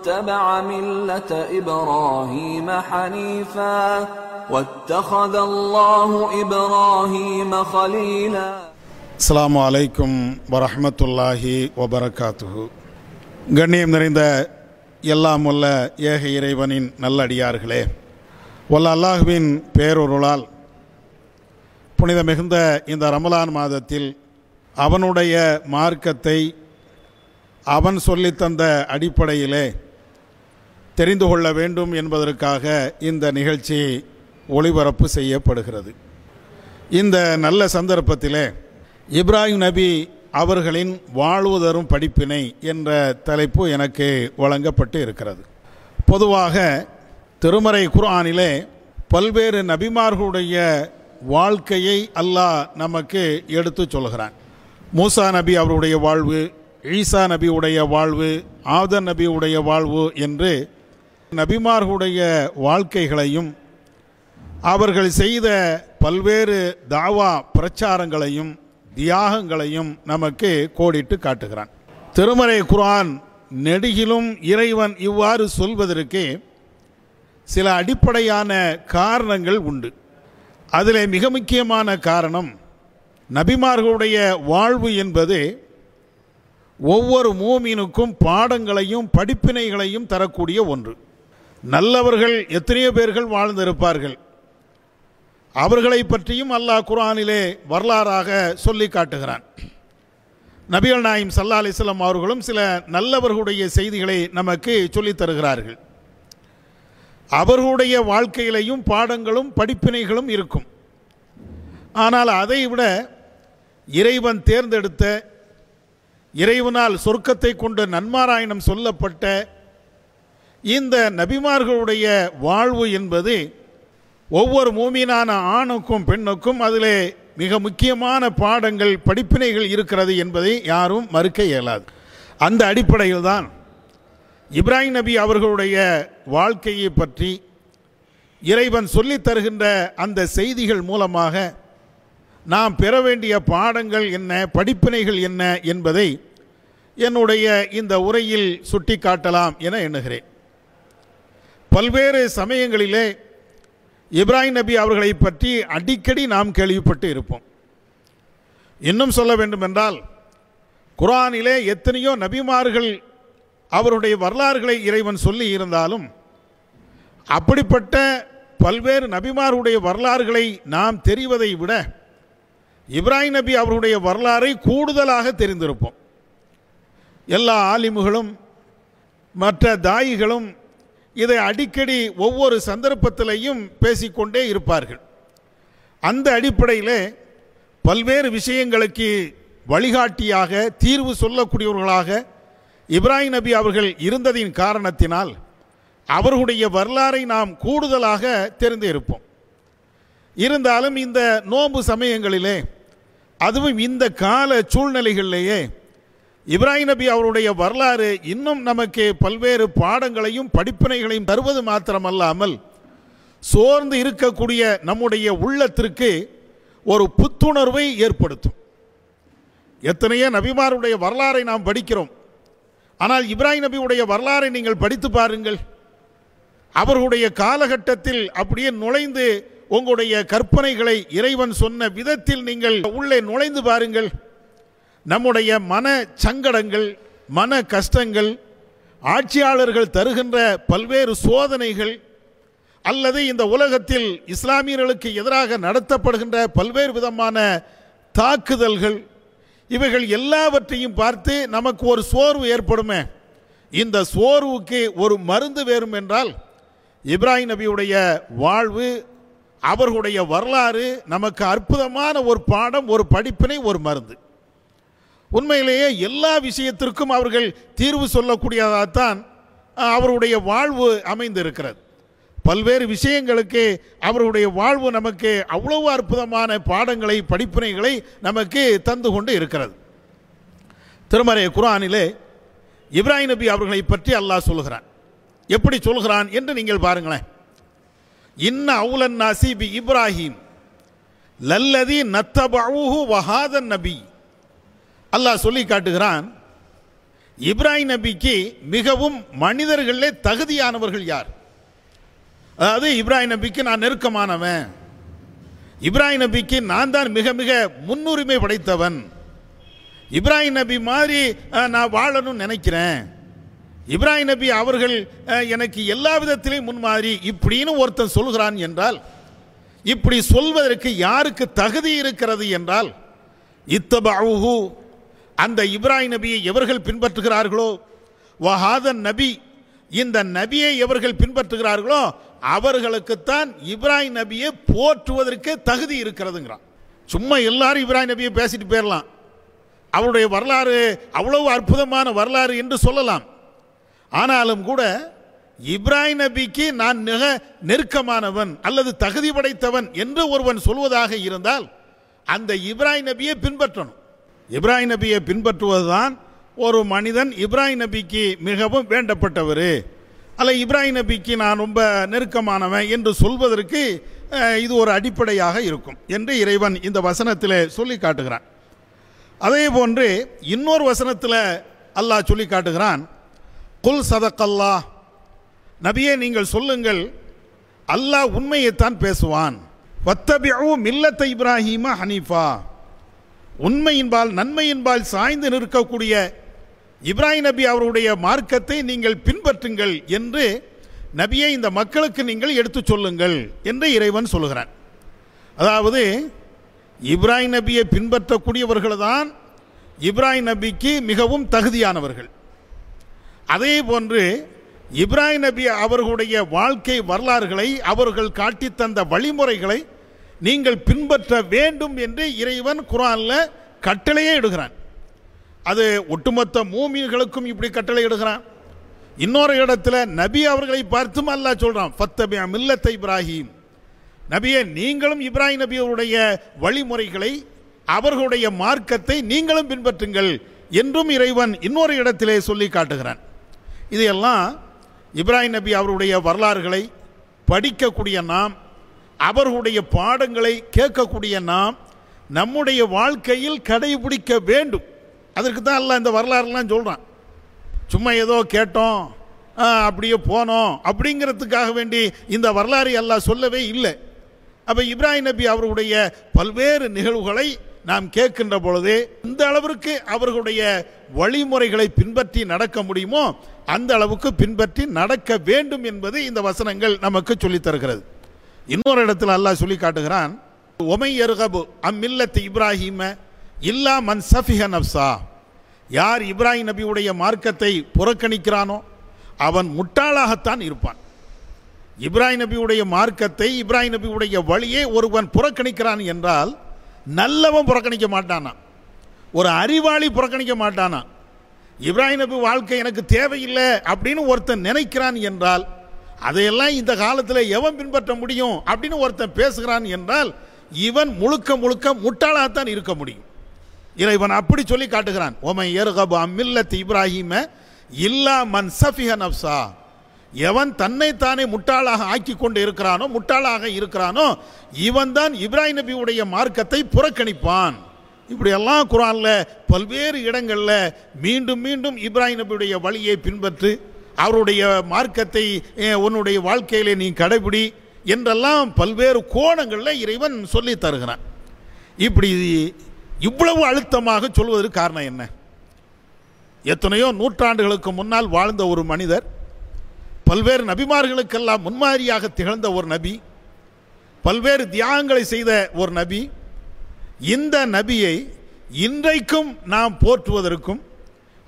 واتبع ملة إبراهيم حنيفا واتخذ الله إبراهيم خليلا அஸ்ஸலாமு அலைக்கும் வரஹ்மத்துல்லாஹி வபரகாத்துஹு கண்ணியம் நிறைந்த எல்லாம் உள்ள ஏக இறைவனின் நல்லடியார்களே வல்ல அல்லாஹுவின் பேரொருளால் புனித மிகுந்த இந்த ரமலான் மாதத்தில் அவனுடைய மார்க்கத்தை அவன் சொல்லித்தந்த அடிப்படையிலே தெரிந்து கொள்ள வேண்டும் என்பதற்காக இந்த நிகழ்ச்சி ஒளிபரப்பு செய்யப்படுகிறது. இந்த நல்ல சந்தர்ப்பத்திலே இப்ராஹிம் நபி அவர்களின் வாழ்வு தரும் படிப்பினை என்ற தலைப்பு எனக்கு வழங்கப்பட்டு இருக்கிறது. பொதுவாக திருமறை குர்ஆனிலே பல்வேறு நபிமார்களுடைய வாழ்க்கையை அல்லாஹ் நமக்கு எடுத்து சொல்கிறான். மூசா நபி அவருடைய வாழ்வு ஈசா நபியுடைய வாழ்வு ஆதர் நபியுடைய வாழ்வு என்று நபிமார்களுடைய வாழ்க்கைகளையும் அவர்கள் செய்த பல்வேறு தாவா பிரச்சாரங்களையும் தியாகங்களையும் நமக்கு கோடிட்டு காட்டுகிறான். திருமறை குரான் நெடுகிலும் இறைவன் இவ்வாறு சொல்வதற்கு சில அடிப்படையான காரணங்கள் உண்டு. அதில் மிக முக்கியமான காரணம் நபிமார்களுடைய வாழ்வு என்பது ஒவ்வொரு மூமினுக்கும் பாடங்களையும் படிப்பினைகளையும் தரக்கூடிய ஒன்று. நல்லவர்கள் எத்தனையோ பேர்கள் வாழ்ந்திருப்பார்கள். அவர்களை பற்றியும் அல்லாஹ் குர்ஆனிலே வரலாறாக சொல்லி காட்டுகிறான். நபிகள் நாயிம் சல்லா அலிஸ்லாம் அவர்களும் சில நல்லவர்களுடைய செய்திகளை நமக்கு சொல்லித் தருகிறார்கள். அவர்களுடைய வாழ்க்கையிலையும் பாடங்களும் படிப்பினைகளும் இருக்கும். ஆனால் அதை விட இறைவன் தேர்ந்தெடுத்த இறைவனால் சொர்க்கத்தை கொண்டு நன்மாராயணம் சொல்லப்பட்ட இந்த நபிமார்களுடைய வாழ்வு என்பது ஒவ்வொரு மூமீனான ஆணுக்கும் பெண்ணுக்கும் அதிலே மிக முக்கியமான பாடங்கள் படிப்பினைகள் இருக்கிறது என்பதை யாரும் மறுக்க இயலாது. அந்த அடிப்படையில் தான் இப்ராஹிம் நபி அவர்களுடைய வாழ்க்கையை பற்றி இறைவன் சொல்லித் தருகின்ற அந்த செய்திகள் மூலமாக நாம் பெற வேண்டிய பாடங்கள் என்ன படிப்பினைகள் என்ன என்பதை என்னுடைய இந்த உரையில் சுட்டி காட்டலாம் என எண்ணுகிறேன். பல்வேறு சமயங்களிலே இப்ராஹிம் நபி அவர்களை பற்றி அடிக்கடி நாம் கேள்விப்பட்டு இருப்போம். இன்னும் சொல்ல வேண்டுமென்றால் குரானிலே எத்தனையோ நபிமார்கள் அவருடைய வரலாறுகளை இறைவன் சொல்லி இருந்தாலும் அப்படிப்பட்ட பல்வேறு நபிமாருடைய வரலாறுகளை நாம் தெரிவதை விட இப்ராஹிம் நபி அவருடைய வரலாறை கூடுதலாக தெரிந்திருப்போம். எல்லா ஆலிமுகளும் மற்ற தாயிகளும் இதை அடிக்கடி ஒவ்வொரு சந்தர்ப்பத்திலையும் பேசிக்கொண்டே இருப்பார்கள். அந்த அடிப்படையில் பல்வேறு விஷயங்களுக்கு வழிகாட்டியாக தீர்வு சொல்லக்கூடியவர்களாக இப்ராஹிம் நபி அவர்கள் இருந்ததின் காரணத்தினால் அவர்களுடைய வரலாறை நாம் கூடுதலாக தெரிந்து இருப்போம். இருந்தாலும் இந்த நோன்பு சமயங்களிலே அதுவும் இந்த கால சூழ்நிலைகளிலேயே இப்ராஹிம் நபி அவருடைய வரலாறு இன்னும் நமக்கு பல்வேறு பாடங்களையும் படிப்பினைகளையும் தருவது மாத்திரமல்லாமல் சோர்ந்து இருக்கக்கூடிய நம்முடைய உள்ளத்திற்கு ஒரு புத்துணர்வை ஏற்படுத்தும். எத்தனையோ நபிமாருடைய வரலாறை நாம் படிக்கிறோம். ஆனால் இப்ராஹிம் நபியுடைய வரலாறை நீங்கள் படித்து பாருங்கள். அவர்களுடைய காலகட்டத்தில் அப்படியே நுழைந்து உங்களுடைய கற்பனைகளை இறைவன் சொன்ன விதத்தில் நீங்கள் உள்ளே நுழைந்து பாருங்கள். நம்முடைய மன சங்கடங்கள் மன கஷ்டங்கள் ஆட்சியாளர்கள் தருகின்ற பல்வேறு சோதனைகள் அல்லது இந்த உலகத்தில் இஸ்லாமியர்களுக்கு எதிராக நடத்தப்படுகின்ற பல்வேறு விதமான தாக்குதல்கள் இவைகள் எல்லாவற்றையும் பார்த்து நமக்கு ஒரு சோர்வு ஏற்படுமே. இந்த சோர்வுக்கு ஒரு மருந்து வேறும் என்றால் இப்ராஹிம் நபியுடைய வாழ்வு அவர்களுடைய வரலாறு நமக்கு அற்புதமான ஒரு பாடம் ஒரு படிப்பினை ஒரு மருந்து. உண்மையிலேயே எல்லா விஷயத்திற்கும் அவர்கள் தீர்வு சொல்லக்கூடியதாகத்தான் அவருடைய வாழ்வு அமைந்திருக்கிறது. பல்வேறு விஷயங்களுக்கு அவருடைய வாழ்வு நமக்கு அவ்வளவு அற்புதமான பாடங்களை படிப்பினைகளை நமக்கு தந்து கொண்டு இருக்கிறது. திருமறை குரானிலே இப்ராஹிம் நபி அவர்களை பற்றி அல்லாஹ் சொல்கிறான் எப்படி சொல்கிறான் என்று நீங்கள் பாருங்களேன். இன்ன அவுலன் நசீபி இப்ராஹிம் லல்லதி நத்தபு வஹாதன் நபி. அல்லாஹ் சொல்லி காட்டுகிறான் இப்ராஹிம் நபிக்கு மிகவும் மனிதர்களே தகுதியானவர்கள் யார்? அதாவது இப்ராஹிம் நபிக்கு நான் நெருக்கமானவன். இப்ராஹிம் நபிக்கு நான் தான் மிக மிக முன்னுரிமை படைத்தவன். இப்ராஹிம் நபி மாதிரி நான் வாழணும்னு நினைக்கிறேன். இப்ராஹிம் நபி அவர்கள் எனக்கு எல்லா விதத்திலையும் முன்மாதிரி இப்படின்னு ஒருத்தன் சொல்கிறான் என்றால் இப்படி சொல்வதற்கு யாருக்கு தகுதி இருக்கிறது என்றால் இத்தபூஹு அந்த இப்ராஹிம் நபியை எவர்கள் பின்பற்றுகிறார்களோ? வஹாதன் நபி இந்த நபியை எவர்கள் பின்பற்றுகிறார்களோ அவர்களுக்குத்தான் இப்ராஹிம் நபியை போற்றுவதற்கு தகுதி இருக்கிறதுங்கிறான். சும்மா எல்லாரும் இப்ராஹிம் நபியை பேசிட்டு போயிடலாம் அவருடைய வரலாறு அவ்வளவு அற்புதமான வரலாறு என்று சொல்லலாம். ஆனாலும் கூட இப்ராஹிம் நபிக்கு நான் மிக நெருக்கமானவன் அல்லது தகுதி படைத்தவன் என்று ஒருவன் சொல்வதாக இருந்தால் அந்த இப்ராஹிம் நபியை பின்பற்றணும். இப்ராஹிம் நபியை பின்பற்றுவதுதான் ஒரு மனிதன் இப்ராஹிம் நபிக்கு மிகவும் வேண்டப்பட்டவர். அல்ல இப்ராஹிம் நபிக்கு நான் ரொம்ப நெருக்கமானவன் என்று சொல்வதற்கு இது ஒரு அடிப்படையாக இருக்கும் என்று இறைவன் இந்த வசனத்தில் சொல்லி காட்டுகிறான். அதே போன்று இன்னொரு வசனத்தில் அல்லாஹ் சொல்லி காட்டுகிறான் குல் சதக்கல்லா நபியே நீங்கள் சொல்லுங்கள் அல்லாஹ் உண்மையைத்தான் பேசுவான். வத்தபிஉ மில்லத்த இப்ராஹிமா ஹனீஃபா. உண்மையின்பால் நன்மையின்பால் சாய்ந்து நிற்கக்கூடிய இப்ராஹிம் நபி அவருடைய மார்க்கத்தை நீங்கள் பின்பற்றுங்கள் என்று நபியை இந்த மக்களுக்கு நீங்கள் எடுத்துச் சொல்லுங்கள் என்று இறைவன் சொல்கிறான் அதாவது இப்ராஹிம் நபியை பின்பற்றக்கூடியவர்கள் தான் இப்ராஹிம் நபிக்கு மிகவும் தகுதியானவர்கள். அதே போன்று இப்ராஹிம் நபி அவர்களுடைய வாழ்க்கை வரலாறுகளை அவர்கள் காட்டித் தந்த வழிமுறைகளை நீங்கள் பின்பற்ற வேண்டும் என்று இறைவன் குரானில் கட்டளையே இடுகிறான். அது ஒட்டுமொத்த மூமியர்களுக்கும் இப்படி கட்டளை இடுகிறான். இன்னொரு இடத்துல நபி அவர்களை பார்த்தும் அல்லாஹ் சொல்கிறான் ஃபத்தபியா மில்லத்தை இப்ராஹிம். நபியே நீங்களும் இப்ராஹிம் நபி அவருடைய வழிமுறைகளை அவர்களுடைய மார்க்கத்தை நீங்களும் பின்பற்றுங்கள் என்றும் இறைவன் இன்னொரு இடத்திலே சொல்லி காட்டுகிறான். இதையெல்லாம் இப்ராஹிம் நபி அவருடைய வரலாறுகளை படிக்கக்கூடிய நாம் அவர்களுடைய பாடங்களை கேட்கக்கூடிய நாம் நம்முடைய வாழ்க்கையில் கடைபிடிக்க வேண்டும். அதற்கு தான் எல்லாம் இந்த வரலாறுலாம் சொல்கிறான் சும்மா ஏதோ கேட்டோம் அப்படியே போனோம் அப்படிங்கிறதுக்காக வேண்டி இந்த வரலாறு எல்லாம் சொல்லவே இல்லை. அப்போ இப்ராஹிம் நபி அவர்களுடைய பல்வேறு நிகழ்வுகளை நாம் கேட்கின்ற பொழுது இந்த அளவிற்கு அவர்களுடைய வழிமுறைகளை பின்பற்றி நடக்க முடியுமோ அந்த அளவுக்கு பின்பற்றி நடக்க வேண்டும் என்பது இந்த வசனங்கள் நமக்கு சொல்லித் தருகிறது. இன்னொரு இடத்துல அல்லாஹ் சொல்லி காட்டுகிறான் ஒமை எருகபு அம்மில்லத்து இப்ராஹிம இல்லா மன் சஃபிஹ நப்சா யார் இப்ராஹிம் நபியுடைய மார்க்கத்தை புறக்கணிக்கிறானோ அவன் முட்டாளாகத்தான் இருப்பான். இப்ராஹிம் நபியுடைய மார்க்கத்தை இப்ராஹிம் நபியுடைய வழியை ஒருவன் புறக்கணிக்கிறான் என்றால் நல்லவன் புறக்கணிக்க மாட்டானா ஒரு அறிவாளி புறக்கணிக்க மாட்டானா இப்ராஹிம் நபி வாழ்க்கை எனக்கு தேவையில்லை அப்படின்னு ஒருத்தன் நினைக்கிறான் என்றால் அதையெல்லாம் இந்த காலத்தில் எவன் பின்பற்ற முடியும் அப்படின்னு ஒருத்தன் பேசுகிறான் என்றால் இவன் முழுக்க முழுக்க முட்டாளாகத்தான் இருக்க முடியும். இறைவன் அப்படி சொல்லி காட்டுகிறான். ஓமை ஏறுகபு அம்மில்லத் இப்ராஹிம இல்லா மன் சஃபிஹ நப்சா எவன் தன்னைத்தானே முட்டாளாக ஆக்கி கொண்டு இருக்கிறானோ முட்டாளாக இருக்கிறானோ இவன் தான் இப்ராஹிம் நபியுடைய மார்க்கத்தை புறக்கணிப்பான். இப்படியெல்லாம் குரானில் பல்வேறு இடங்களில் மீண்டும் மீண்டும் இப்ராஹிம் நபியுடைய வழியை பின்பற்று அவருடைய மார்க்கத்தை உன்னுடைய வாழ்க்கையிலே நீ கடைபிடி என்றெல்லாம் பல்வேறு கோணங்களில் இறைவன் சொல்லி தருகிறான். இப்படி இவ்வளவு அழுத்தமாக சொல்வதற்கு காரணம் என்ன? எத்தனையோ நூற்றாண்டுகளுக்கு முன்னால் வாழ்ந்த ஒரு மனிதர் பல்வேறு நபிமார்களுக்கெல்லாம் முன்மாதிரியாக திகழ்ந்த ஒரு நபி பல்வேறு தியாகங்களை செய்த ஒரு நபி இந்த நபியை இன்றைக்கும் நாம் போற்றுவதற்கும்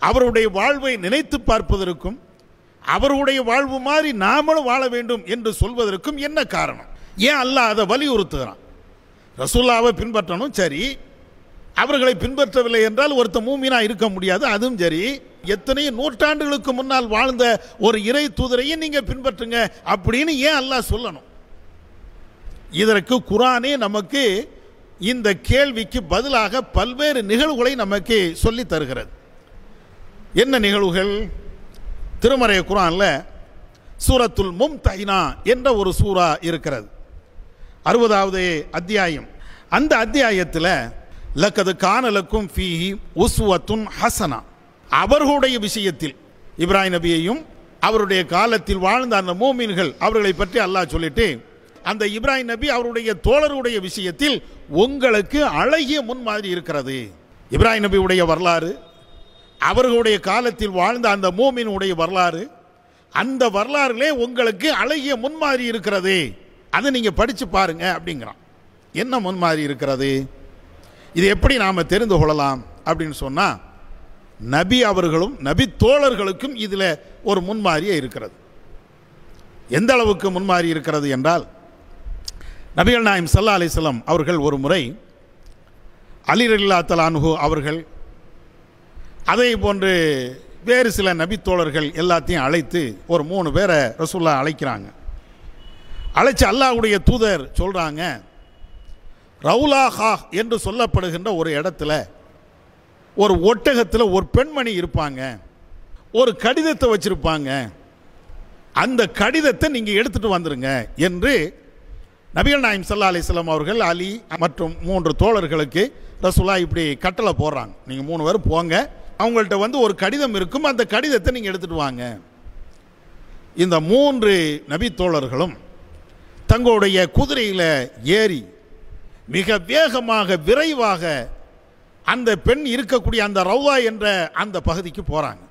அவருடைய வாழ்வை நினைத்து பார்ப்பதற்கும் அவருடைய வாழ்வு மாதிரி நாமளும் வாழ வேண்டும் என்று சொல்வதற்கும் என்ன காரணம்? ஏன் அல்லாஹ் அதை வலியுறுத்துகிறான்? ரசூல்லாவை பின்பற்றணும் சரி. அவர்களை பின்பற்றவில்லை என்றால் ஒருத்த மூமினா இருக்க முடியாது அதுவும் சரி. எத்தனை நூற்றாண்டுகளுக்கு முன்னால் வாழ்ந்த ஒரு இறை தூதரையும் நீங்கள் பின்பற்றுங்க அப்படின்னு ஏன் அல்லாஹ் சொல்லணும்? இதற்கு குரானே நமக்கு இந்த கேள்விக்கு பதிலாக பல்வேறு நிகழ்வுகளை நமக்கு சொல்லி தருகிறது. என்ன நிகழ்வுகள்? திருமறை குரானில் சூரத்துல் மும்தஹினா என்ற ஒரு சூரா இருக்கிறது. அறுபதாவது அத்தியாயம். அந்த அத்தியாயத்தில் லக்கது கானலக்கும் ஃபீஹி உஸ்வத்துன் ஹசனா. அவர்களுடைய விஷயத்தில் இப்ராஹிம் நபியையும் அவருடைய காலத்தில் வாழ்ந்த அந்த மூமின்கள் அவர்களை பற்றி அல்லாஹ் சொல்லிட்டு அந்த இப்ராஹிம் நபி அவருடைய தோழருடைய விஷயத்தில் உங்களுக்கு அழகிய முன்மாதிரி இருக்கிறது. இப்ராஹிம் நபியுடைய வரலாறு அவர்களுடைய காலத்தில் வாழ்ந்த அந்த மூமினுடைய வரலாறு அந்த வரலாறுலே உங்களுக்கு அழகிய முன்மாதிரி இருக்கிறது. அதை நீங்கள் படித்து பாருங்க அப்படிங்கிறான். என்ன முன்மாதிரி இருக்கிறது? இது எப்படி நாம் தெரிந்து கொள்ளலாம் அப்படின்னு சொன்னால் நபி அவர்களும் நபி தோழர்களுக்கும் இதில் ஒரு முன்மாதிரியே இருக்கிறது. எந்த அளவுக்கு முன்மாறி இருக்கிறது என்றால் நபிகள் நாயம் சல்லா அலிஸ்லாம் அவர்கள் ஒரு முறை அலிரல்லா தலான்ஹு அவர்கள் அதே போன்று வேறு சில நபித்தோழர்கள் எல்லாத்தையும் அழைத்து ஒரு மூணு பேரை ரசூல்லா அழைக்கிறாங்க. அழைச்சி அல்லாஹ்வுடைய தூதர் சொல்கிறாங்க ரவுலாஹா என்று சொல்லப்படுகின்ற ஒரு இடத்துல ஒரு ஒட்டகத்தில் ஒரு பெண்மணி இருப்பாங்க ஒரு கடிதத்தை வச்சுருப்பாங்க அந்த கடிதத்தை நீங்கள் எடுத்துகிட்டு வந்துடுங்க என்று நபிகள் நாயம் சல்லா அலிஸ்லாம் அவர்கள் அலி மற்றும் மூன்று தோழர்களுக்கு ரசூலா இப்படி கட்டளை போடுறாங்க. நீங்கள் மூணு பேர் போங்க அவங்கள்ட்ட வந்து ஒரு கடிதம் இருக்கும். அந்த கடிதத்தை நீங்கள் எடுத்துகிட்டு வாங்க. இந்த மூன்று நபித்தோழர்களும் தங்களுடைய குதிரையில் ஏறி மிக வேகமாக விரைவாக அந்த பெண் இருக்கக்கூடிய அந்த ரவுவா என்ற அந்த பகுதிக்கு போகிறாங்க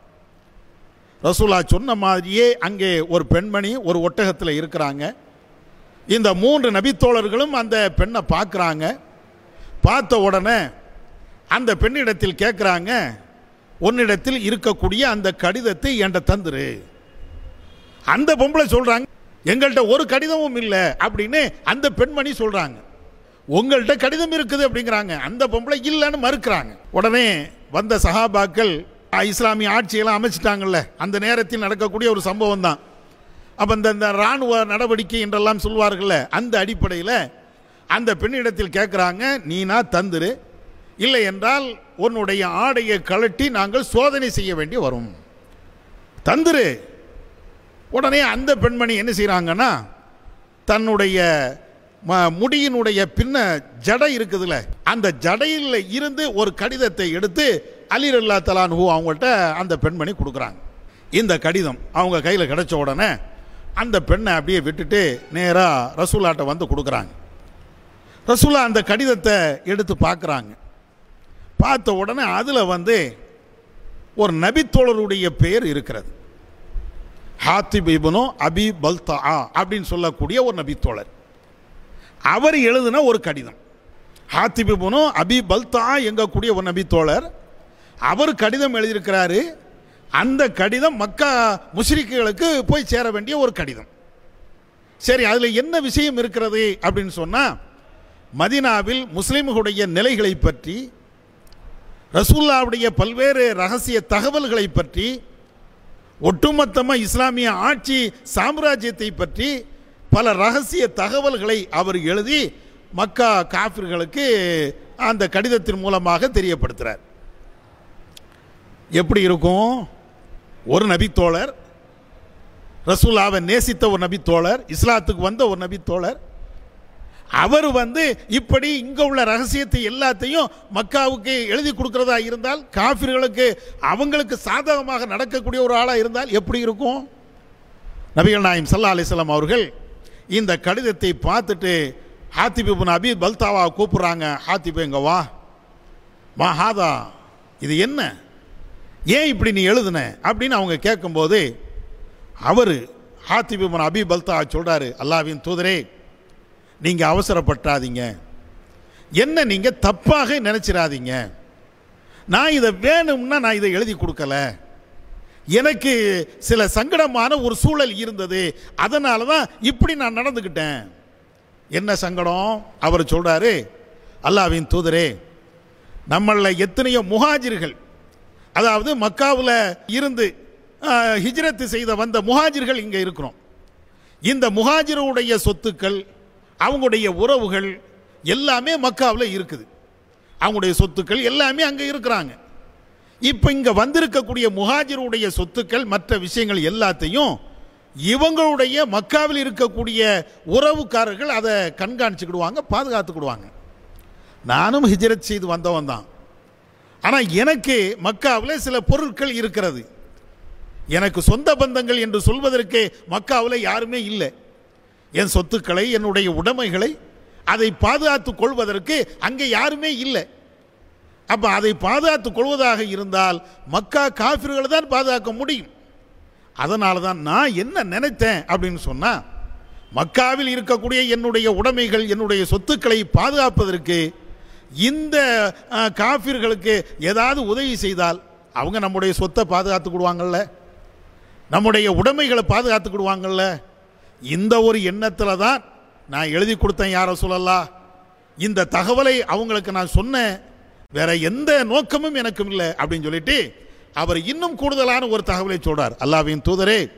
ரசூலா சொன்ன மாதிரியே அங்கே ஒரு பெண்மணி ஒரு ஒட்டகத்தில் இருக்கிறாங்க. இந்த மூன்று நபித்தோழர்களும் அந்த பெண்ணை பார்க்குறாங்க. பார்த்த உடனே அந்த பெண்ணிடத்தில் கேட்குறாங்க உன்னிடத்தில் இருக்கக்கூடிய அந்த கடிதத்தை என்கிட்ட தந்துரு. அந்த பொம்பளை சொல்கிறாங்க எங்கள்கிட்ட ஒரு கடிதமும் இல்லை அப்படின்னு அந்த பெண்மணி சொல்கிறாங்க உங்கள்கிட்ட கடிதம் இருக்குது அப்படிங்கிறாங்க அந்த பொம்பளை இல்லைன்னு மறுக்கிறாங்க. உடனே வந்த சஹாபாக்கள் இஸ்லாமிய ஆட்சியெல்லாம் அமைச்சிட்டாங்கல்ல அந்த நேரத்தில் நடக்கக்கூடிய ஒரு சம்பவம் தான். அப்போ இந்த இந்த இராணுவ நடவடிக்கை என்றெல்லாம் சொல்வார்கள்ல அந்த அடிப்படையில் அந்த பெண்ணிடத்தில் கேட்குறாங்க நீனா தந்துரு. இல்லை என்றால் உன்னுடைய ஆடையை கழட்டி நாங்கள் சோதனை செய்ய வேண்டி வரும். தந்துரு உடனே அந்த பெண்மணி என்ன செய்கிறாங்கன்னா தன்னுடைய ம- முடியினுடைய பின்ன ஜடை இருக்குதுல்ல அந்த ஜடையில் இருந்து ஒரு கடிதத்தை எடுத்து அலிர் அல்லா தலான்ஹூ அவங்கள்ட்ட அந்த பெண்மணி கொடுக்குறாங்க. இந்த கடிதம் அவங்க கையில் கிடைச்ச உடனே அந்த பெண்ணை அப்படியே விட்டுட்டு நேராக ரசூலாட்ட வந்து கொடுக்குறாங்க. ரசூலா அந்த கடிதத்தை எடுத்து பார்க்குறாங்க. பார்த்த உடனே அதில் வந்து ஒரு நபித்தோழருடைய பெயர் இருக்கிறது. ஹாத்திப் இப்னு அபி பல்தா அப்படின்னு சொல்லக்கூடிய ஒரு நபித்தோழர். அவர் எழுதின ஒரு கடிதம். ஹாத்திப் இப்னு அபி பல்தா எங்கக்கூடிய ஒரு நபித்தோழர் அவர் கடிதம் எழுதியிருக்கிறாரு. அந்த கடிதம் மக்கா முஸ்ரிக்குகளுக்கு போய் சேர வேண்டிய ஒரு கடிதம். சரி அதில் என்ன விஷயம் இருக்கிறது அப்படின்னு சொன்னால் மதினாவில் முஸ்லீம்களுடைய நிலைகளை பற்றி ரசூல்லாவுடைய பல்வேறு ரகசிய தகவல்களை பற்றி ஒட்டுமொத்தமாக இஸ்லாமிய ஆட்சி சாம்ராஜ்யத்தை பற்றி பல ரகசிய தகவல்களை அவர் எழுதி மக்கா காஃபிர்களுக்கு அந்த கடிதத்தின் மூலமாக தெரியப்படுத்துகிறார் எப்படி இருக்கும்? ஒரு நபித்தோழர் ரசூல்லாவை நேசித்த ஒரு நபித்தோழர் இஸ்லாத்துக்கு வந்த ஒரு நபித்தோழர் அவர் வந்து இப்படி இங்கே உள்ள ரகசியத்தை எல்லாத்தையும் மக்காவுக்கு எழுதி கொடுக்குறதா இருந்தால் காஃபிர்களுக்கு அவங்களுக்கு சாதகமாக நடக்கக்கூடிய ஒரு ஆளாக இருந்தால் எப்படி இருக்கும்? நபிகள் நாயம் சல்லா அலிஸ்லாம் அவர்கள் இந்த கடிதத்தை பார்த்துட்டு ஹாத்திபு இப்னு அபி பல்தாவா கூப்பிட்றாங்க ஹாத்திபு எங்க வா. மா ஹாதா. இது என்ன? ஏன் இப்படி நீ எழுதுன? அப்படின்னு அவங்க கேட்கும்போது அவர் ஹாத்திபு இப்னு அபி பல்தா சொல்கிறாரு அல்லாவின் தூதரே நீங்கள் அவசரப்பட்டாதீங்க. என்ன நீங்கள் தப்பாக நினச்சிடாதீங்க நான் இதை வேணும்னா நான் இதை எழுதி கொடுக்கல. எனக்கு சில சங்கடமான ஒரு சூழல் இருந்தது. அதனால தான் இப்படி நான் நடந்துக்கிட்டேன். என்ன சங்கடம்? அவர் சொல்கிறாரு அல்லாவின் தூதரே நம்மளில் எத்தனையோ முஹாஜிர்கள் அதாவது மக்காவில் இருந்து ஹிஜ்ரத்து செய்த வந்த முஹாஜிர்கள் இங்கே இருக்கிறோம். இந்த முஹாஜிருடைய சொத்துக்கள் அவங்களுடைய உறவுகள் எல்லாமே மக்காவில் இருக்குது. அவங்களுடைய சொத்துக்கள் எல்லாமே அங்கே இருக்கிறாங்க. இப்போ இங்கே வந்திருக்கக்கூடிய முஹாஜிருடைய சொத்துக்கள் மற்ற விஷயங்கள் எல்லாத்தையும் இவங்களுடைய மக்காவில் இருக்கக்கூடிய உறவுக்காரர்கள் அதை கண்காணிச்சுக்கிடுவாங்க பாதுகாத்துக்கிடுவாங்க. நானும் ஹிஜ்ரத் செய்து வந்தவன் தான். ஆனால் எனக்கு மக்காவில் சில பொருட்கள் இருக்கிறது. எனக்கு சொந்த பந்தங்கள் என்று சொல்வதற்கு மக்காவில் யாருமே இல்லை. என் சொத்துக்களை என்னுடைய உடைமைகளை அதை பாதுகாத்துக் கொள்வதற்கு அங்கே யாருமே இல்லை. அப்போ அதை பாதுகாத்துக் கொள்வதாக இருந்தால் மக்கா காஃபிர்களை தான் பாதுகாக்க முடியும். அதனால தான் நான் என்ன நினைத்தேன் அப்படின்னு சொன்னால் மக்காவில் இருக்கக்கூடிய என்னுடைய உடைமைகள் என்னுடைய சொத்துக்களை பாதுகாப்பதற்கு இந்த காஃபிர்களுக்கு ஏதாவது உதவி செய்தால் அவங்க நம்முடைய சொத்தை பாதுகாத்துக்கிடுவாங்கள்ல நம்முடைய உடைமைகளை பாதுகாத்துக்கிடுவாங்கள்ல இந்த ஒரு எண்ணத்தில் தான் நான் எழுதி கொடுத்தேன் யாரை சொல்லலாம் இந்த தகவலை அவங்களுக்கு நான் சொன்னேன். வேற எந்த நோக்கமும் எனக்கும் இல்லை அப்படின்னு சொல்லிட்டு அவர் இன்னும் கூடுதலான ஒரு தகவலை சொல்றார். அல்லாவின் தூதரே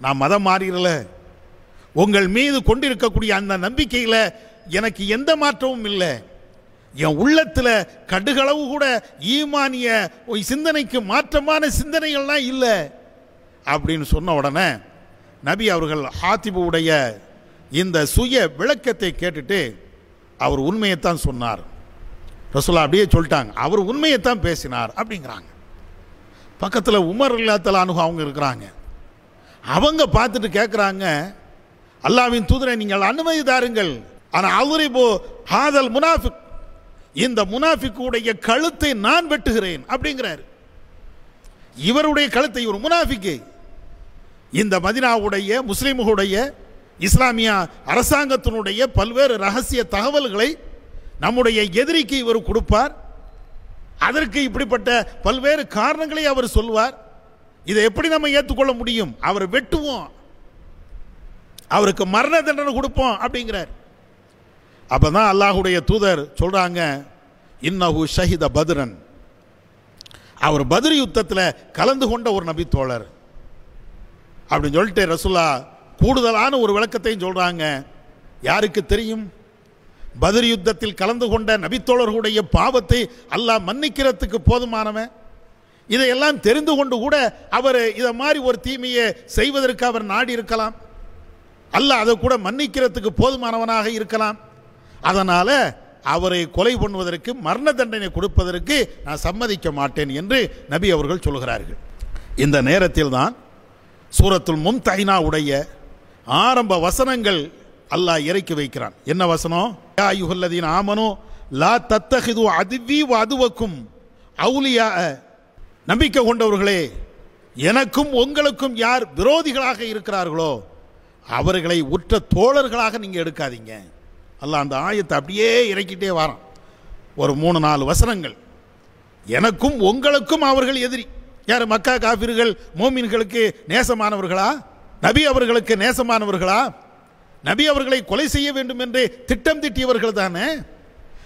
நான் மதம் மாறிடல. உங்கள் மீது கொண்டிருக்கக்கூடிய அந்த நம்பிக்கையில் எனக்கு எந்த மாற்றமும் இல்லை. என் உள்ளத்தில் கடுகளவு கூட ஈமானிய ஒரு சிந்தனைக்கு மாற்றமான சிந்தனைகள்லாம் இல்லை. அப்படின்னு சொன்ன உடனே நபி அவர்கள் ஹாத்திபுடைய இந்த சுய விளக்கத்தை கேட்டுட்டு அவர் உண்மையைத்தான் சொன்னார். ரசூலா அப்படியே சொல்லிட்டாங்க. அவர் உண்மையைத்தான் பேசினார் அப்படிங்கிறாங்க. பக்கத்தில் உமர் இல்லாத்தல அனுகம் அவங்க இருக்கிறாங்க. அவங்க பார்த்துட்டு கேட்குறாங்க அல்லாவின் தூதரை நீங்கள் அனுமதி தாருங்கள். ஆனால் அவர் இப்போ ஹாதல் முனாஃபிக். இந்த முனாஃபிக்குடைய கழுத்தை நான் வெட்டுகிறேன். அப்படிங்கிறார். இவருடைய கழுத்தை ஒரு முனாஃபிக்கு இந்த மதினாவுடைய முஸ்லீம்களுடைய இஸ்லாமிய அரசாங்கத்தினுடைய பல்வேறு ரகசிய தகவல்களை நம்முடைய எதிரிக்கு இவர் கொடுப்பார். அதற்கு இப்படிப்பட்ட பல்வேறு காரணங்களை அவர் சொல்வார். இதை எப்படி நம்ம ஏற்றுக்கொள்ள முடியும்? அவர் வெட்டுவோம். அவருக்கு மரண தண்டனை கொடுப்போம் அப்படிங்கிறார். அப்பதான் அல்லாஹுடைய தூதர் சொல்கிறாங்க இன்னஹு ஷஹித பத்ரன். அவர் பத்ரி யுத்தத்தில் கலந்து கொண்ட ஒரு நபி தோழர் அப்படின்னு சொல்லிட்டு ரசுல்லா கூடுதலான ஒரு விளக்கத்தையும் சொல்கிறாங்க யாருக்கு தெரியும்? பதிர் யுத்தத்தில் கலந்து கொண்ட நபித்தோழர்களுடைய பாவத்தை அல்லாஹ் மன்னிக்கிறதுக்கு போதுமானவன்? இதையெல்லாம் தெரிந்து கொண்டு கூட அவர் இதை மாதிரி ஒரு தீமையை செய்வதற்கு அவர் நாடி இருக்கலாம். அல்ல அதை கூட மன்னிக்கிறதுக்கு போதுமானவனாக இருக்கலாம். அதனால் அவரை கொலை பண்ணுவதற்கு மரண தண்டனை கொடுப்பதற்கு நான் சம்மதிக்க மாட்டேன் என்று நபி அவர்கள் சொல்கிறார்கள். இந்த நேரத்தில் தான் சூரத்துல் மும்தஹினா உடைய ஆரம்ப வசனங்கள் அல்லாஹ் இறக்கி வைக்கிறான். என்ன வசனம்? யா அய்யுஹல்லதீன ஆமனோ லா தத்தஹிது அதிவி அதுவக்கும் அவுலியா நம்பிக்கை கொண்டவர்களே எனக்கும் உங்களுக்கும் யார் விரோதிகளாக இருக்கிறார்களோ அவர்களை உற்ற தோழர்களாக நீங்கள் எடுக்காதீங்க. அல்லாஹ் அந்த ஆயத்தை அப்படியே இறக்கிட்டே வரான். ஒரு மூணு நாலு வசனங்கள். எனக்கும் உங்களுக்கும் அவர்கள் எதிரி. யார் மக்கா காபிர்கள் மோமின்களுக்கு நேசமானவர்களா? நபி அவர்களுக்கு நேசமானவர்களா? நபி அவர்களை கொலை செய்ய வேண்டும் என்று திட்டம் திட்டியவர்கள் தானே?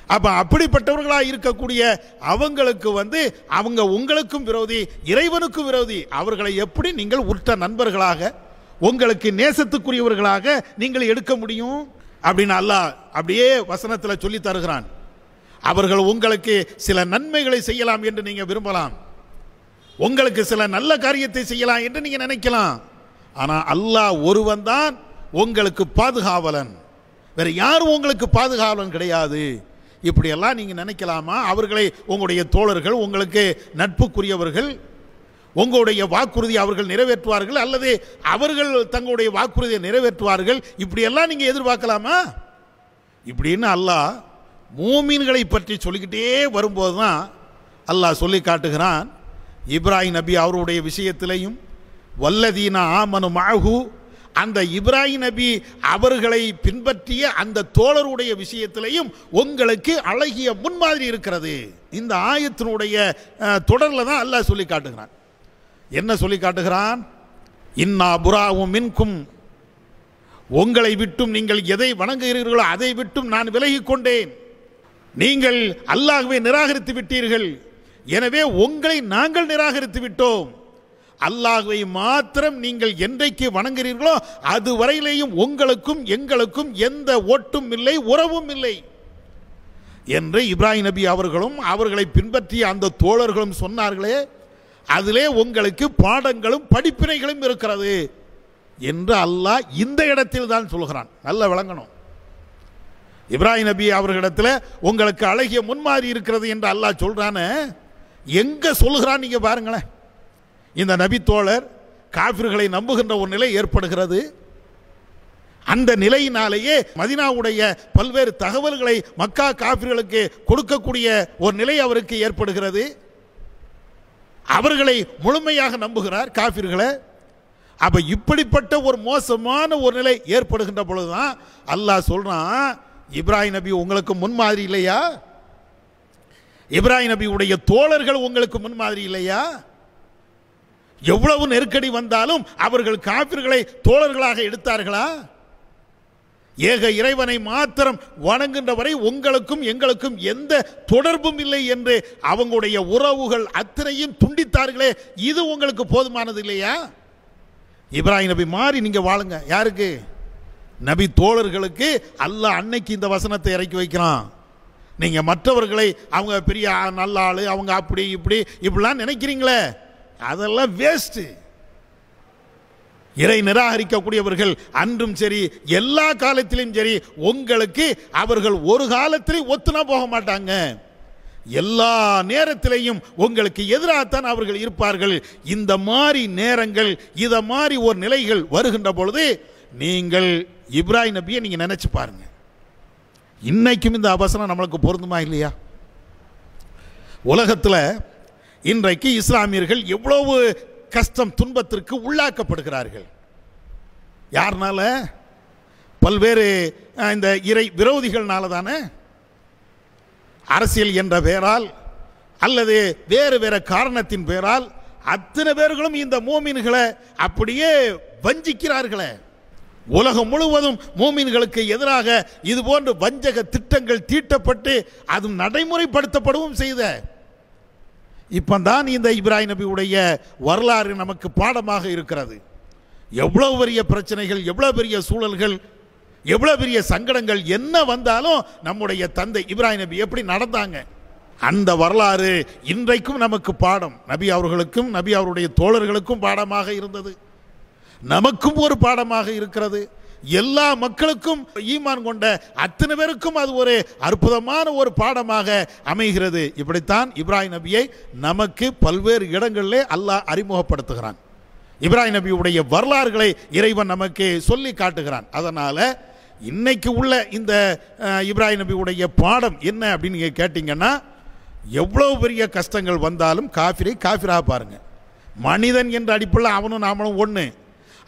அப்போ அப்படிப்பட்டவர்களாக இருக்கக்கூடிய அவங்களுக்கு வந்து அவங்க உங்களுக்கும் விரோதி இறைவனுக்கும் விரோதி அவர்களை எப்படி நீங்கள் உற்ற நண்பர்களாக உங்களுக்கு நேசத்துக்குரியவர்களாக நீங்கள் எடுக்க முடியும்? அப்படின்னு அல்லாஹ் அப்படியே வசனத்தில் சொல்லி தருகிறான். அவர்கள் உங்களுக்கு சில நன்மைகளை செய்யலாம் என்று நீங்கள் விரும்பலாம். உங்களுக்கு சில நல்ல காரியத்தை செய்யலாம் என்று நீங்கள் நினைக்கலாம். ஆனால் அல்லாஹ் ஒருவன் தான் உங்களுக்கு பாதுகாவலன். வேறு யாரும் உங்களுக்கு பாதுகாவலன் கிடையாது. இப்படியெல்லாம் நீங்கள் நினைக்கலாமா? அவர்களை உங்களுடைய தோழர்கள் உங்களுக்கு நட்புக்குரியவர்கள் உங்களுடைய வாக்குறுதி அவர்கள் நிறைவேற்றுவார்கள் அல்லது அவர்கள் தங்களுடைய வாக்குறுதியை நிறைவேற்றுவார்கள் இப்படியெல்லாம் நீங்கள் எதிர்பார்க்கலாமா? இப்படின்னு அல்லாஹ் மூமீன்களை பற்றி சொல்லிக்கிட்டே வரும்போது தான் அல்லாஹ் சொல்லி காட்டுகிறான். இப்ராஹிம் நபி அவருடைய விஷயத்திலையும் வல்லதீனா ஆமனு மாகு அந்த இப்ராஹிம் நபி அவர்களை பின்பற்றிய அந்த தோழருடைய விஷயத்திலையும் உங்களுக்கு அழகிய முன்மாதிரி இருக்கிறது. இந்த ஆயத்தினுடைய தொடரில் தான் அல்லாஹ் சொல்லி காட்டுகிறான். என்ன சொல்லி காட்டுகிறான்? இன்னா புராவும் மின்கும் உங்களை விட்டும் நீங்கள் எதை வணங்குகிறீர்களோ அதை விட்டும் நான் விலகிக் கொண்டேன். நீங்கள் அல்லாகவே நிராகரித்து விட்டீர்கள். எனவே உங்களை நாங்கள் நிராகரித்து விட்டோம். அல்லாஹ்வை மாத்திரம் நீங்கள் என்றைக்கு வணங்குறீர்களோ அது வரையிலேயும் உங்களுக்கும் எங்களுக்கும் எந்த ஓட்டும் இல்லை உறவும் இல்லை. என்று இப்ராஹிம் நபி அவர்களும் அவர்களை பின்பற்றிய அந்த தோழர்களும் சொன்னார்களே அதிலே உங்களுக்கு பாடங்களும் படிப்பினைகளும் இருக்கிறது என்று அல்லாஹ் இந்த இடத்தில் தான் சொல்கிறான். நல்ல விளங்கணும். இப்ராஹிம் நபி அவர்களிடத்தில் உங்களுக்கு அழகிய முன்மாதிரி இருக்கிறது என்று அல்லாஹ் சொல்கிறான்னு எங்கே சொல்லுகிறான் நீங்கள் பாருங்களேன். இந்த நபி தோழர் காபிர்களை நம்புகின்ற ஒரு நிலை ஏற்படுகிறது. அந்த நிலையினாலேயே மதினாவுடைய பல்வேறு தகவல்களை மக்கா காபிர்களுக்கு கொடுக்கக்கூடிய ஒரு நிலை அவருக்கு ஏற்படுகிறது. அவர்களை முழுமையாக நம்புகிறார் காபிர்களை. அப்ப இப்படிப்பட்ட ஒரு மோசமான ஒரு நிலை ஏற்படுகின்ற பொழுதுதான் அல்லாஹ் சொல்றான் இப்ராஹிம் நபி உங்களுக்கு முன்மாதிரி இல்லையா? இப்ராஹிம் நபியுடைய தோழர்கள் உங்களுக்கு முன்மாதிரி இல்லையா? எவ்வளவு நெருக்கடி வந்தாலும் அவர்கள் காபிர்களை தோழர்களாக எடுத்தார்களா? ஏக இறைவனை மாத்திரம் வணங்குகின்ற வரை உங்களுக்கும் எங்களுக்கும் எந்த தொடர்பும் இல்லை என்று அவங்களுடைய உறவுகள் அத்தனையும் துண்டித்தார்களே இது உங்களுக்கு போதுமானது இல்லையா? இப்ராஹிம் நபி மாறி நீங்க வாழுங்க. யாருக்கு? நபி தோழர்களுக்கு அல்லாஹ் அன்னைக்கு இந்த வசனத்தை இறக்கி வைக்கிறான். நீங்கள் மற்றவர்களை அவங்க பெரிய நல்ல ஆள் அவங்க அப்படி இப்படி இப்படிலாம் நினைக்கிறீங்களே? அதெல்லாம் வேஸ்ட்டு இறை நிராகரிக்கக்கூடியவர்கள் அன்றும் சரி எல்லா காலத்திலும் சரி உங்களுக்கு அவர்கள் ஒரு காலத்திலையும் ஒத்துனா போக மாட்டாங்க. எல்லா நேரத்திலையும் உங்களுக்கு எதிராகத்தான் அவர்கள் இருப்பார்கள். இந்த மாதிரி நேரங்கள் இதை மாதிரி ஒரு நிலைகள் வருகின்ற பொழுது நீங்கள் இப்ராஹிம் நபியை நீங்கள் நினச்சி பாருங்கள் இன்றைக்கும் இந்த அவசரம் நம்மளுக்கு பொருந்துமா இல்லையா? உலகத்தில் இன்றைக்கு இஸ்லாமியர்கள் எவ்வளவு கஷ்டம் துன்பத்திற்கு உள்ளாக்கப்படுகிறார்கள். யார்னால? பல்வேறு இந்த இறை விரோதிகள்னால தானே? அரசியல் என்ற பெயரால் அல்லது வேறு வேறு காரணத்தின் பெயரால் அத்தனை பேர்களும் இந்த மோமின்களை அப்படியே வஞ்சிக்கிறார்களே. உலகம் முழுவதும் மூமின்களுக்கு எதிராக இது போன்று வஞ்சக திட்டங்கள் தீட்டப்பட்டு அது நடைமுறைப்படுத்தப்படவும் செய்த. இப்பந்தான் இந்த இப்ராஹிம் நபியுடைய வரலாறு நமக்கு பாடமாக இருக்கிறது. எவ்வளவு பெரிய பிரச்சனைகள் எவ்வளவு பெரிய சூழல்கள் எவ்வளவு பெரிய சங்கடங்கள் என்ன வந்தாலும் நம்முடைய தந்தை இப்ராஹிம் நபி எப்படி நடந்தாங்க? அந்த வரலாறு இன்றைக்கும் நமக்கு பாடம். நபி அவர்களுக்கும் நபி அவருடைய தோழர்களுக்கும் பாடமாக இருந்தது. நமக்கும் ஒரு பாடமாக இருக்கிறது. எல்லா மக்களுக்கும் ஈமான் கொண்ட அத்தனை பேருக்கும் அது ஒரு அற்புதமான ஒரு பாடமாக அமைகிறது. இப்படித்தான் இப்ராஹிம் நபியை நமக்கு பல்வேறு இடங்களிலே அல்லாஹ் அறிமுகப்படுத்துகிறான். இப்ராஹிம் நபியுடைய வரலாறுகளை இறைவன் நமக்கு சொல்லி காட்டுகிறான். அதனால் இன்னைக்கு உள்ள இந்த இப்ராஹிம் நபியுடைய பாடம் என்ன அப்படின்னு கேட்டிங்கன்னா எவ்வளோ பெரிய கஷ்டங்கள் வந்தாலும் காஃபிரை காஃபிரா பாருங்கள் மனிதன் என்ற அடிப்பில் அவனும் நாமளும் ஒன்று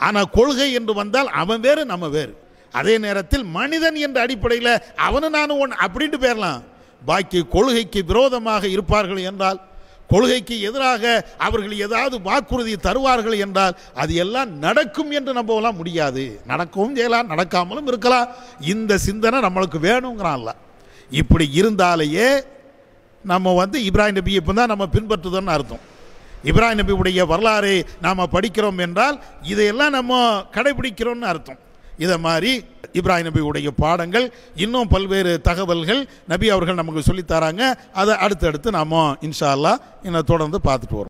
ஆனால் கொள்கை என்று வந்தால் அவன் வேறு நம்ம வேறு. அதே நேரத்தில் மனிதன் என்ற அடிப்படையில் அவனும் நானும் ஒன் அப்படின்ட்டு பேரலாம். பாக்கி கொள்கைக்கு விரோதமாக இருப்பார்கள் என்றால் கொள்கைக்கு எதிராக அவர்கள் ஏதாவது வாக்குறுதி தருவார்கள் என்றால் அது எல்லாம் நடக்கும் என்று நம்பலாம் முடியாது. நடக்கவும் செய்யலாம் நடக்காமலும் இருக்கலாம். இந்த சிந்தனை நம்மளுக்கு வேணுங்கிறான்ல இப்படி இருந்தாலேயே நம்ம வந்து இப்ராஹிம் நபி இப்போ தான் நம்ம பின்பற்றுதோன்னு அர்த்தம். இப்ராஹிம் நபியுடைய வரலாறை நாம் படிக்கிறோம் என்றால் இதையெல்லாம் நம்ம கடைபிடிக்கிறோம்னு அர்த்தம். இதை மாதிரி இப்ராஹிம் நபியுடைய பாடங்கள் இன்னும் பல்வேறு தகவல்கள் நபி அவர்கள் நமக்கு சொல்லித்தராங்க அதை அடுத்தடுத்து நாம் இன்ஷா அல்லா இன்னும் தொடர்ந்து பார்த்துட்டு வரோம்